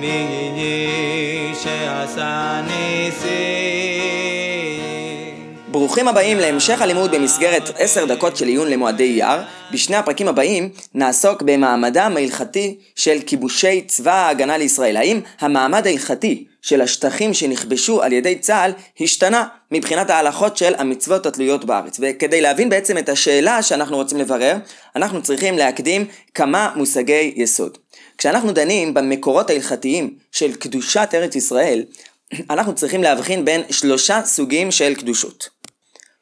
מי שעשה ניסים ברוכים הבאים להמשך הלימוד במסגרת עשר דקות של עיון למועדי אייר. בשני הפרקים הבאים נעסוק במעמדם ההלכתי של כיבושי צבא ההגנה לישראל. האם המעמד ההלכתי של השטחים שנכבשו על ידי צה"ל השתנה מבחינת ההלכות של המצוות התלויות בארץ. וכדי להבין בעצם את השאלה שאנחנו רוצים לברר, אנחנו צריכים להקדים כמה מושגי יסוד. כשאנחנו דנים במקורות ההלכתיים של קדושת ארץ ישראל, אנחנו צריכים להבחין בין שלושה סוגים של קדושות.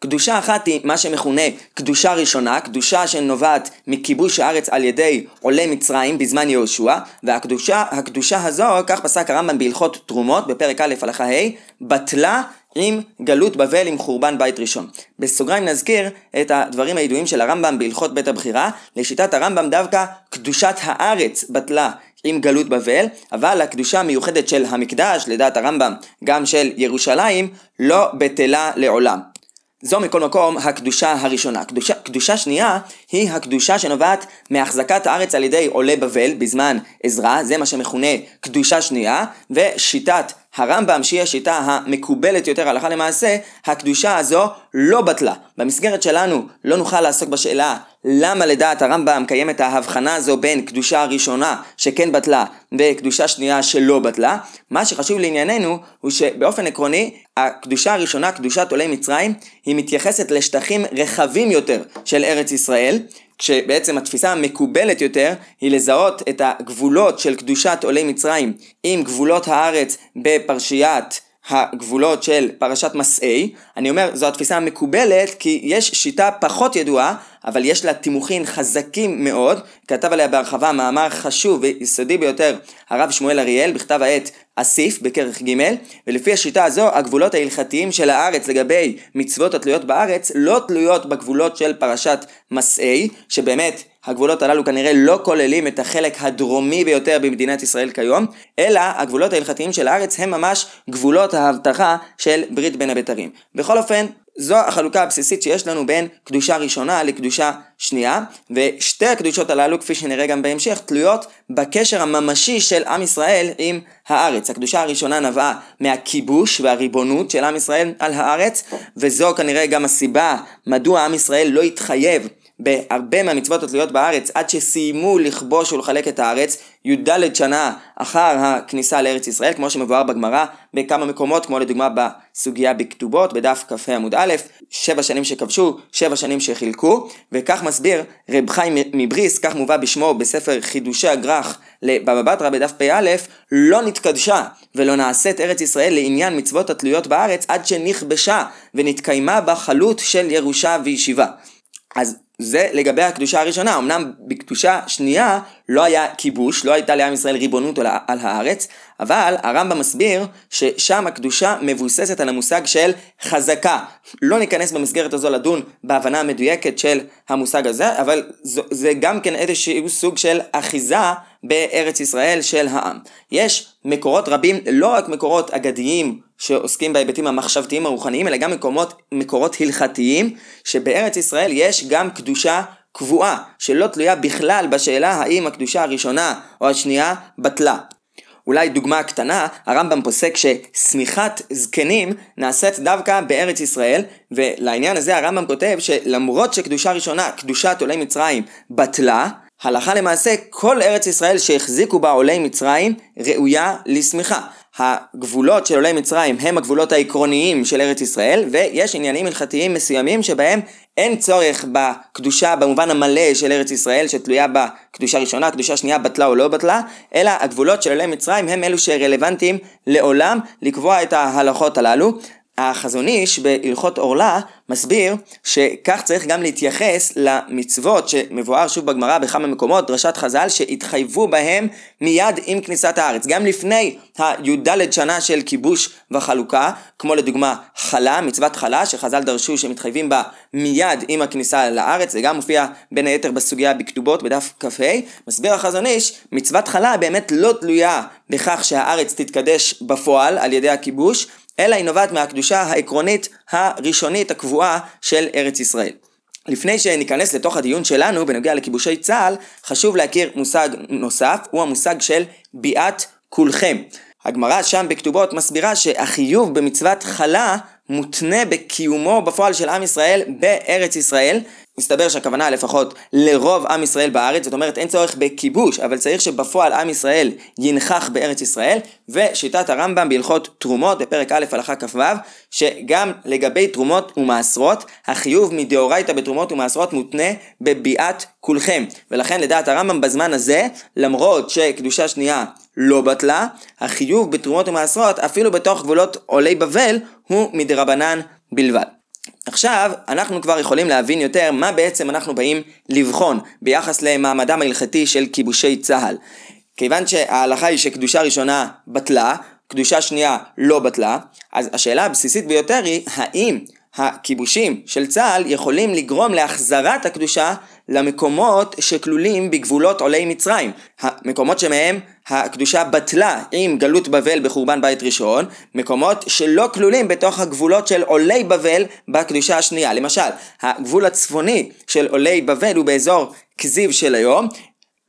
קדושה אחת היא מה שמכונה קדושה ראשונה, קדושה שנובעת מכיבוש הארץ על ידי עולי מצרים בזמן יהושע, והקדושה הקדושה הזו, כך פסק הרמב"ם בהלכות תרומות בפרק א' הלכה ה', בטלה עם גלות בבל עם חורבן בית ראשון. בסוגריים נזכיר את הדברים הידועים של הרמב"ם בהלכות בית הבחירה, לשיטת הרמב"ם דווקא קדושת הארץ בטלה עם גלות בבל, אבל הקדושה המיוחדת של המקדש, לדעת הרמב"ם, גם של ירושלים, לא בטלה לעולם. זו מכל מקום הקדושה הראשונה. קדושה, קדושה שנייה היא הקדושה שנובעת מהחזקת הארץ על ידי עולי בבל בזמן עזרא, זה מה שמכונה קדושה שנייה, ושיטת הרמב"ם, שהיא השיטה המקובלת יותר הלכה למעשה, הקדושה הזו לא בטלה. במסגרת שלנו לא נוכל לעסוק בשאלה למה לדעת הרמב"ם קיימת ההבחנה הזו בין קדושה הראשונה שכן בטלה וקדושה שנייה שלא בטלה. מה שחשוב לענייננו הוא שבאופן עקרוני הקדושה הראשונה, קדושת עולי מצרים, היא מתייחסת לשטחים רחבים יותר של ארץ ישראל, כשבעצם התפיסה המקובלת יותר היא לזהות את הגבולות של קדושת עולי מצרים עם גבולות הארץ בפרשיית הגבולות של פרשת מסעי, אני אומר זו התפיסה המקובלת כי יש שיטה פחות ידועה אבל יש לה תימוכין חזקים מאוד, כתב עליה בהרחבה מאמר חשוב ויסודי ביותר הרב שמואל אריאל בכתב העת אסיף בכרך ג' ולפי השיטה הזו הגבולות ההלכתיים של הארץ לגבי מצוות התלויות בארץ לא תלויות בגבולות של פרשת מסעי שבאמת הגבולות הללו כנראה לא כוללים את החלק הדרומי ביותר במדינת ישראל כיום, אלא הגבולות ההלכתיים של הארץ הם ממש גבולות ההבטחה של ברית בין הבתרים. בכל אופן, זו החלוקה הבסיסית שיש לנו בין קדושה ראשונה לקדושה שנייה, ושתי הקדושות הללו, כפי שנראה גם בהמשך, תלויות בקשר הממשי של עם ישראל עם הארץ. הקדושה הראשונה נבעה מהכיבוש והריבונות של עם ישראל על הארץ, וזו כנראה גם הסיבה מדוע עם ישראל לא התחייב בהרבה מהמצוות התלויות בארץ עד שסיימו לכבוש ולחלק את הארץ, י"ד שנה אחר הכניסה לארץ ישראל, כמו שמבואר בגמרא בכמה מקומות, כמו לדוגמה בסוגיה בכתובות, בדף כ"ה עמוד א', שבע שנים שכבשו, שבע שנים שחילקו, וכך מסביר רב חיים מבריס, כך מובא בשמו בספר חידושי הגר"ח לבבא בתרא בדף פ"א, לא נתקדשה ולא נעשית ארץ ישראל לעניין מצוות התלויות בארץ עד שנכבשה ונתקיימה בה חלות של ירושה וישיבה. אז זה לגבי הקדושה הראשונה, אמנם בקדושה שנייה לא היה כיבוש, לא הייתה לעם ישראל ריבונות על הארץ, אבל הרמב"ם מסביר ששם הקדושה מבוססת על המושג של חזקה. לא ניכנס במסגרת הזו לדון בהבנה המדויקת של המושג הזה, אבל זה גם כן איזשהו סוג של אחיזה בארץ ישראל של העם. יש מקורות רבים, לא רק מקורות אגדיים שעוסקים בהיבטים המחשבתיים הרוחניים, אלא גם מקומות, מקורות הלכתיים, שבארץ ישראל יש גם קדושה קבועה, שלא תלויה בכלל בשאלה האם הקדושה הראשונה או השנייה בטלה. אולי דוגמה קטנה, הרמב"ם פוסק ששמיכת זקנים נעשית דווקא בארץ ישראל, ולעניין הזה הרמב"ם כותב שלמרות שקדושה ראשונה, קדושת עולי מצרים, בטלה, הלכה למעשה כל ארץ ישראל שהחזיקו בה עולי מצרים ראויה לשמיכה. הגבולות של עולי מצרים הם הגבולות העקרוניים של ארץ ישראל, ויש עניינים הלכתיים מסוימים שבהם אין צורך בקדושה במובן המלא של ארץ ישראל, שתלויה בקדושה ראשונה, קדושה שנייה בטלה או לא בטלה, אלא הגבולות של עולי מצרים הם אלו שרלוונטיים לעולם לקבוע את ההלכות הללו. החזון איש בהלכות עורלה מסביר שכך צריך גם להתייחס למצוות שמבואר שוב בגמרא בכמה מקומות, דרשת חז"ל שהתחייבו בהם מיד עם כניסת הארץ. גם לפני הי"ד שנה של כיבוש וחלוקה, כמו לדוגמה חלה, מצוות חלה, שחז"ל דרשו שמתחייבים בה מיד עם הכניסה לארץ, זה גם מופיע בין היתר בסוגיה בכתובות בדף כ"ה, מסביר החזון איש, מצוות חלה באמת לא תלויה בכך שהארץ תתקדש בפועל על ידי הכיבוש, אלא היא נובעת מהקדושה העקרונית הראשונית הקבועה של ארץ ישראל. לפני שניכנס לתוך הדיון שלנו בנוגע לכיבושי צה"ל, חשוב להכיר מושג נוסף, הוא המושג של ביאת כולכם. הגמרא שם בכתובות מסבירה שהחיוב במצוות חלה מותנה בקיומו בפועל של עם ישראל בארץ ישראל. מסתבר שהכוונה לפחות לרוב עם ישראל בארץ, זאת אומרת אין צורך בכיבוש, אבל צריך שבפועל עם ישראל ינכח בארץ ישראל, ושיטת הרמב"ם בהלכות תרומות בפרק א' הלכה כ"ו, שגם לגבי תרומות ומעשרות, החיוב מדאורייתא בתרומות ומעשרות מותנה בביאת כולכם. ולכן לדעת הרמב"ם בזמן הזה, למרות שקדושה שנייה לא בטלה, החיוב בתרומות ומעשרות, אפילו בתוך גבולות עולי בבל, הוא מדרבנן בלבד. עכשיו, אנחנו כבר יכולים להבין יותר מה בעצם אנחנו באים לבחון ביחס למעמדם ההלכתי של כיבושי צה"ל. כיוון שההלכה היא שקדושה ראשונה בטלה, קדושה שנייה לא בטלה, אז השאלה הבסיסית ביותר היא האם הכיבושים של צה"ל יכולים לגרום להחזרת הקדושה למקומות שכלולים בגבולות עולי מצרים. המקומות שמהם הקדושה בטלה עם גלות בבל בחורבן בית ראשון, מקומות שלא כלולים בתוך הגבולות של עולי בבל בקדושה השנייה. למשל, הגבול הצפוני של עולי בבל הוא באזור כזיב של היום,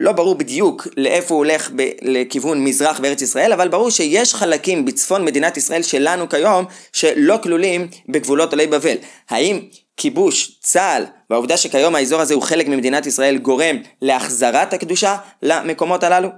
לא ברור בדיוק לאיפה הוא הולך ב- לכיוון מזרח בארץ ישראל, אבל ברור שיש חלקים בצפון מדינת ישראל שלנו כיום שלא כלולים בגבולות עולי בבל. האם כיבוש צה"ל והעובדה שכיום האזור הזה הוא חלק ממדינת ישראל גורם להחזרת הקדושה למקומות הללו?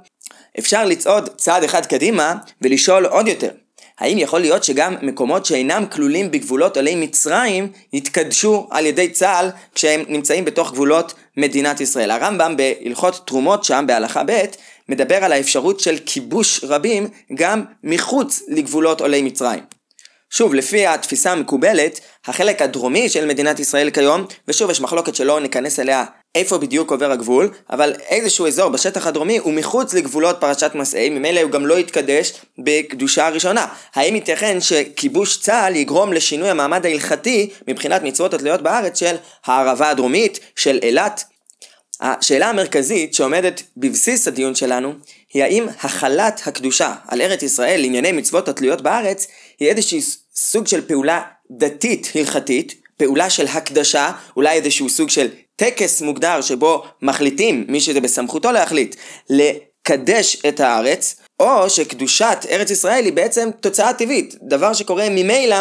אפשר לצעוד צעד אחד קדימה ולשאול עוד יותר. האם יכול להיות שגם מקומות שאינם כלולים בגבולות עלי מצרים יתקדשו על ידי צה"ל כשהם נמצאים בתוך גבולות מדינת ישראל? הרמב"ם בהלכות תרומות שם בהלכה ב' מדבר על האפשרות של כיבוש רבים גם מחוץ לגבולות עולי מצרים. שוב, לפי התפיסה המקובלת, החלק הדרומי של מדינת ישראל כיום, ושוב יש מחלוקת שלא ניכנס אליה איפה בדיוק עובר הגבול, אבל איזשהו אזור בשטח הדרומי הוא מחוץ לגבולות פרשת מסעי, ממילא הוא גם לא יתקדש בקדושה הראשונה. האם ייתכן שכיבוש צה"ל יגרום לשינוי המעמד ההלכתי מבחינת מצוות התלויות בארץ של הערבה הדרומית, של אילת? השאלה המרכזית שעומדת בבסיס הדיון שלנו היא האם החלת הקדושה על ארץ ישראל לענייני מצוות התלויות בארץ היא איזשהו סוג של פעולה דתית הלכתית, פעולה של הקדשה, אולי איזשהו סוג של טקס מוגדר שבו מחליטים, מי שזה בסמכותו להחליט, לקדש את הארץ, או שקדושת ארץ ישראל היא בעצם תוצאה טבעית, דבר שקורה ממילא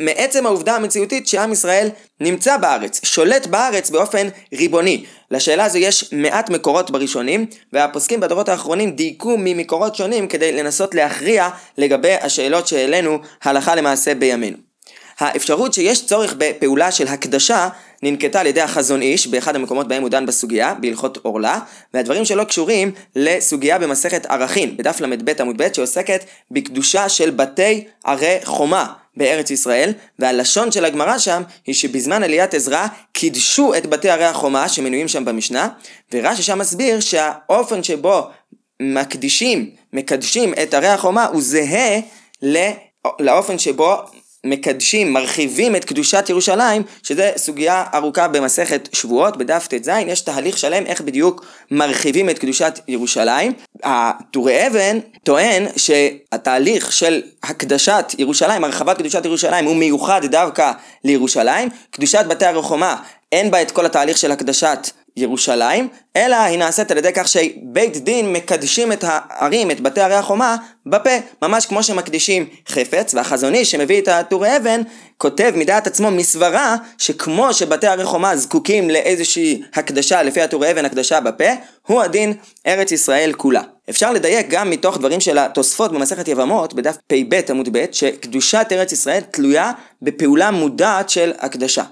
מעצם העובדה המציאותית שעם ישראל נמצא בארץ, שולט בארץ באופן ריבוני. לשאלה הזו יש מעט מקורות בראשונים, והפוסקים בדורות האחרונים דייקו ממקורות שונים כדי לנסות להכריע לגבי השאלות שהעלינו הלכה למעשה בימינו. האפשרות שיש צורך בפעולה של הקדשה ננקטה על ידי החזון איש באחד המקומות בהם הוא דן בסוגיה, בהלכות עורלה, והדברים שלו קשורים לסוגיה במסכת ערכין, בדף ל"ב עמוד ב' שעוסקת בקדושה של בתי ערי חומה. בארץ ישראל, והלשון של הגמרא שם היא שבזמן עליית עזרא קידשו את בתי ערי החומה שמנויים שם במשנה, ורש"י שם מסביר שהאופן שבו מקדישים, מקדשים את ערי החומה הוא זהה לאופן שבו מקדשים, מרחיבים את קדושת ירושלים, שזה סוגיה ארוכה במסכת שבועות, בדף ט"ז, יש תהליך שלם איך בדיוק מרחיבים את קדושת ירושלים. הטורי אבן טוען שהתהליך של הקדשת ירושלים, הרחבת קדושת ירושלים, הוא מיוחד דווקא לירושלים. קדושת בתי הרחומה, אין בה את כל התהליך של הקדשת ירושלים, אלא היא נעשית על ידי כך שבית דין מקדשים את הערים, את בתי ערי החומה, בפה, ממש כמו שמקדישים חפץ, והחזון איש שמביא את הטורי אבן, כותב מדעת עצמו מסברה, שכמו שבתי ערי חומה זקוקים לאיזושהי הקדשה לפי הטורי אבן, הקדשה בפה, הוא הדין ארץ ישראל כולה. אפשר לדייק גם מתוך דברים של התוספות במסכת יבמות, בדף פ"ב עמוד ב', שקדושת ארץ ישראל תלויה בפעולה מודעת של הקדשה.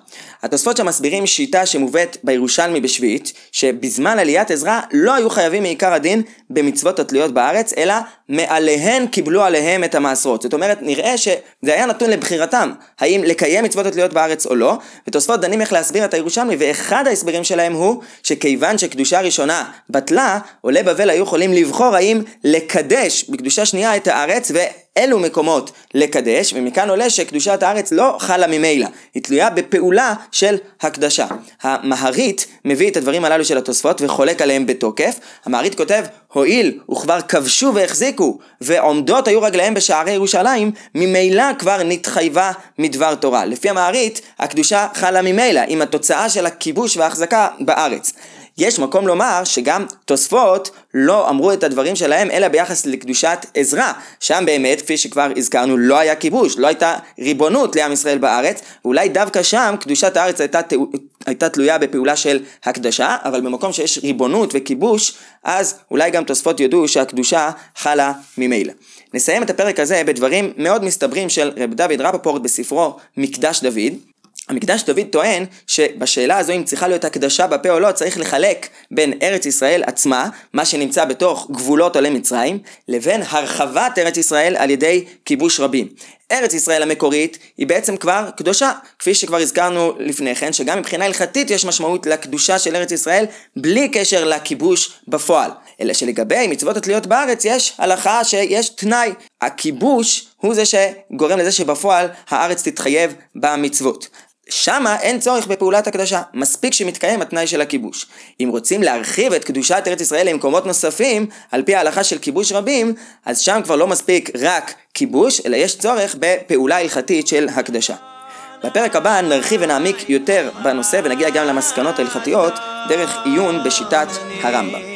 התוספות שם מסבירים שיטה שמובאת בירושלמי בשביעית, שבזמן עליית עזרא לא היו חייבים מעיקר הדין במצוות התלויות בארץ, אלא מעליהן קיבלו עליהם את המעשרות. זאת אומרת, נראה שזה היה נתון לבחירתם, האם לקיים מצוות התלויות בארץ או לא, ותוספות דנים איך להסביר את הירושלמי, ואחד ההסברים שלהם הוא שכיוון שקדושה ראשונה בטלה, עולי בבל היו יכולים לבחור האם לקדש בקדושה שנייה את הארץ, ו... אילו מקומות לקדש, ומכאן עולה שקדושת הארץ לא חלה ממילא, היא תלויה בפעולה של הקדשה. המהרית מביא את הדברים הללו של התוספות וחולק עליהם בתוקף. המהרית כותב, הואיל וכבר כבשו והחזיקו, ועומדות היו רגליהם בשערי ירושלים, ממילא כבר נתחייבה מדבר תורה. לפי המהרית, הקדושה חלה ממילא, עם התוצאה של הכיבוש וההחזקה בארץ. יש מקום לומר שגם תוספות לא אמרו את הדברים שלהם אלא ביחס לקדושת עזרא, שם באמת, כפי שכבר הזכרנו, לא היה כיבוש, לא הייתה ריבונות לעם ישראל בארץ, ואולי דווקא שם קדושת הארץ הייתה, הייתה תלויה בפעולה של הקדשה, אבל במקום שיש ריבונות וכיבוש, אז אולי גם תוספות יודו שהקדושה חלה ממילא. נסיים את הפרק הזה בדברים מאוד מסתברים של רב דוד רפפורט בספרו מקדש דוד. המקדש דוד טוען שבשאלה הזו אם צריכה להיות הקדשה בפה או לא צריך לחלק בין ארץ ישראל עצמה, מה שנמצא בתוך גבולות עולי מצרים, לבין הרחבת ארץ ישראל על ידי כיבוש רבים. ארץ ישראל המקורית היא בעצם כבר קדושה, כפי שכבר הזכרנו לפני כן, שגם מבחינה הלכתית יש משמעות לקדושה של ארץ ישראל בלי קשר לכיבוש בפועל. אלא שלגבי מצוות התלויות בארץ יש הלכה שיש תנאי. הכיבוש הוא זה שגורם לזה שבפועל הארץ תתחייב במצוות. שמה אין צורך בפעולת הקדשה, מספיק שמתקיים התנאי של הכיבוש. אם רוצים להרחיב את קדושת ארץ ישראל למקומות נוספים, על פי ההלכה של כיבוש רבים, אז שם כבר לא מספיק רק כיבוש, אלא יש צורך בפעולה הלכתית של הקדשה. בפרק הבא נרחיב ונעמיק יותר בנושא ונגיע גם למסקנות ההלכתיות דרך עיון בשיטת הרמב"ם.